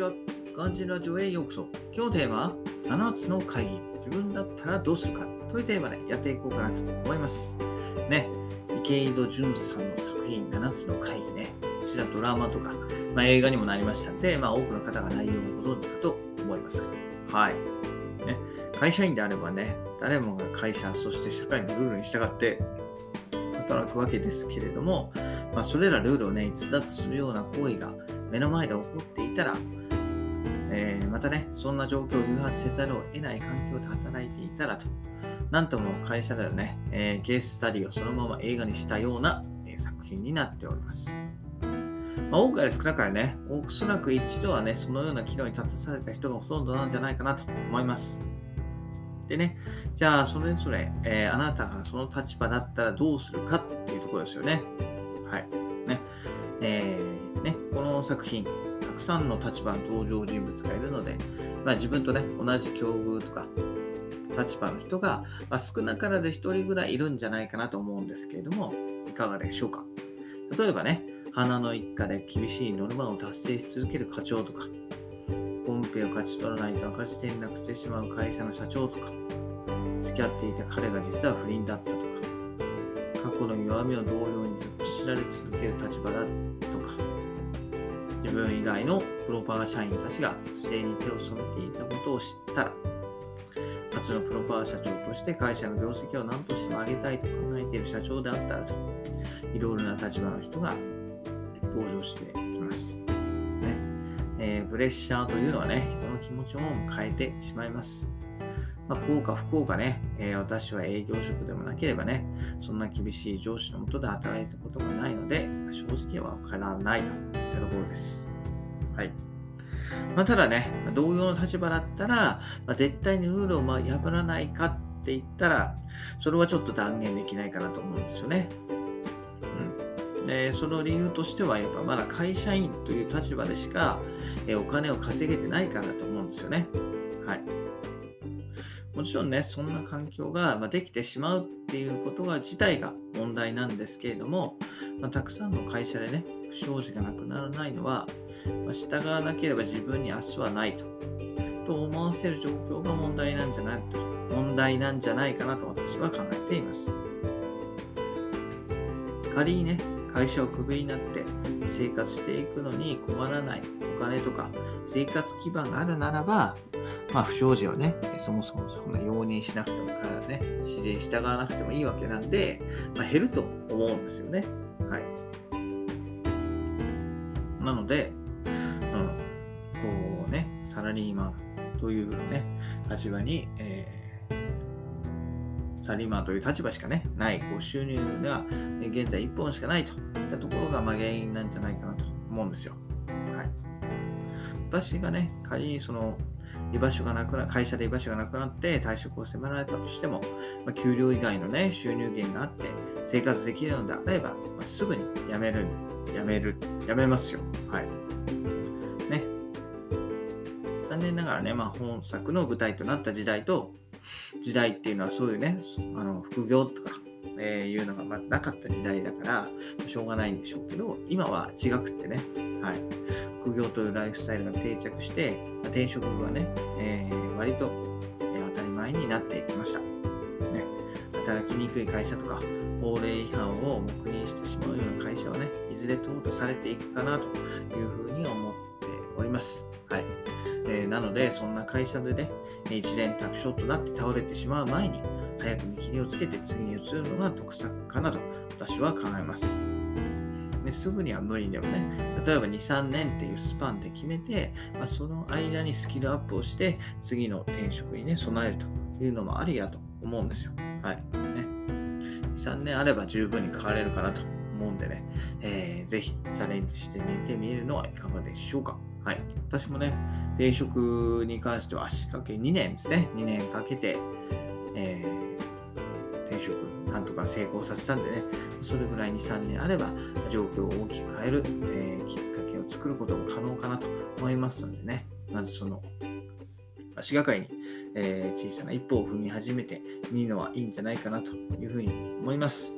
ちは。ガンジラジオへようこそ。今日のテーマは、7つの会議。自分だったらどうするかというテーマでやっていこうかなと思います。ね、池井戸潤さんの作品、7つの会議ね。こちらドラマとか、まあ、映画にもなりましたので、まあ、多くの方が内容をご存知かと思いますはい。ね、会社員であればね、誰もが会社、そして社会のルールに従って働くわけですけれども、まあ、それらルールをね、逸脱するような行為が目の前で起こっていたら、えー、またね、そんな状況を誘発せざるを得ない環境で働いていたらと、なんとも会社ではね、えー、ケーススタディをそのまま映画にしたような、えー、作品になっております。まあ、多くは少なからね、おそらく一度はね、そのような機能に立たされた人がほとんどなんじゃないかなと思います。でね、じゃあ、それぞれ、えー、あなたがその立場だったらどうするかっていうところですよね。はい。ね。えー、ね、この作品、くさんの立場の登場人物がいるので、まあ、自分とね、同じ境遇とか、立場の人が、まあ、少なからず1人ぐらいいるんじゃないかなと思うんですけれども、いかがでしょうか？例えばね、花の一家で厳しいノルマを達成し続ける課長とか、コンペを勝ち取らないと赤字転落してしまう会社の社長とか、付き合っていた彼が実は不倫だったとか、過去の弱みの同僚にずっと知られ続ける立場だとか、自分以外のプロパー社員たちが不正に手を染めていたことを知ったら、初のプロパー社長として会社の業績を何としても上げたいと考えている社長であったらと、いろいろな立場の人が登場しています。ねえー、プレッシャーというのはね、人の気持ちを変えてしまいます。まあ、幸か不幸かね、えー、私は営業職でもなければね、そんな厳しい上司のもとで働いたことがないので、正直はわからないとったところです。はい。まあ、ただね、同様の立場だったら、まあ、絶対にルールを破らないかって言ったら、それはちょっと断言できないかなと思うんですよね。うん。で、その理由としては、やっぱまだ会社員という立場でしか、えお金を稼げてないからと思うんですよね。はい。もちろんね、そんな環境ができてしまうっていうことが自体が問題なんですけれども、まあ、たくさんの会社でね、不祥事がなくならないのは、まあ、従わなければ自分に明日はないと、と思わせる状況が問題なんじゃないと、問題なんじゃないかなと私は考えています。仮にね、会社をクビになって生活していくのに困らないお金とか生活基盤があるならば、まあ、不祥事をね、そもそもそんな容認しなくてもからね、指示に従わなくてもいいわけなんで、まあ、減ると思うんですよね。はい。なので、うん、こうね、サラリーマンというね、立場に、えー、サラリーマンという立場しかね、ない、こう収入が現在1本しかないといったところがまあ原因なんじゃないかなと思うんですよ。はい。私がね、仮にその居場所がなくな、会社で居場所がなくなって退職を迫られたとしても、まあ、給料以外のね、収入源があって生活できるのであれば、まあ、すぐに辞める、辞める、辞めますよ。はい。ね。残念ながらね、まあ、本作の舞台となった時代と、時代っていうのはそういうね、あの副業とか、えー、いうのがまなかった時代だから、しょうがないんでしょうけど、今は違くってね、はい。副業というライフスタイルが定着して、ま、転職がね、えー、割と、え、当たり前になっていきました。ね、働きにくい会社とか、法令違反を黙認してしまうような会社はね、いずれ淘汰されていくかなというふうに思っております。はい。えー、なので、そんな会社でね、一連卓勝となって倒れてしまう前に、早く見切りをつけて次に移るのが得策かなと私は考えます。すぐには無理でもね、例えば2、3年っていうスパンで決めて、まあ、その間にスキルアップをして、次の転職にね、備えるというのもありやと思うんですよ。はい。ね。2、3年あれば十分に変われるかなと思うんでね、えー、ぜひチャレンジしてみてみるのはいかがでしょうか。はい。私もね、転職に関しては足掛け2年ですね。2年かけて、えー、転職なんとか成功させたんでね、それぐらいに3年あれば状況を大きく変える、えー、きっかけを作ることも可能かなと思いますのでね、まずその足がかりに、えー、小さな一歩を踏み始めてみるのはいいんじゃないかなというふうに思います。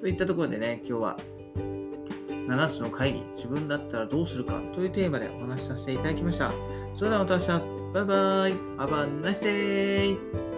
といったところでね、今日は7つの会議、自分だったらどうするかというテーマでお話しさせていただきました。それではまた明日、バイバイ、アバンナイステイ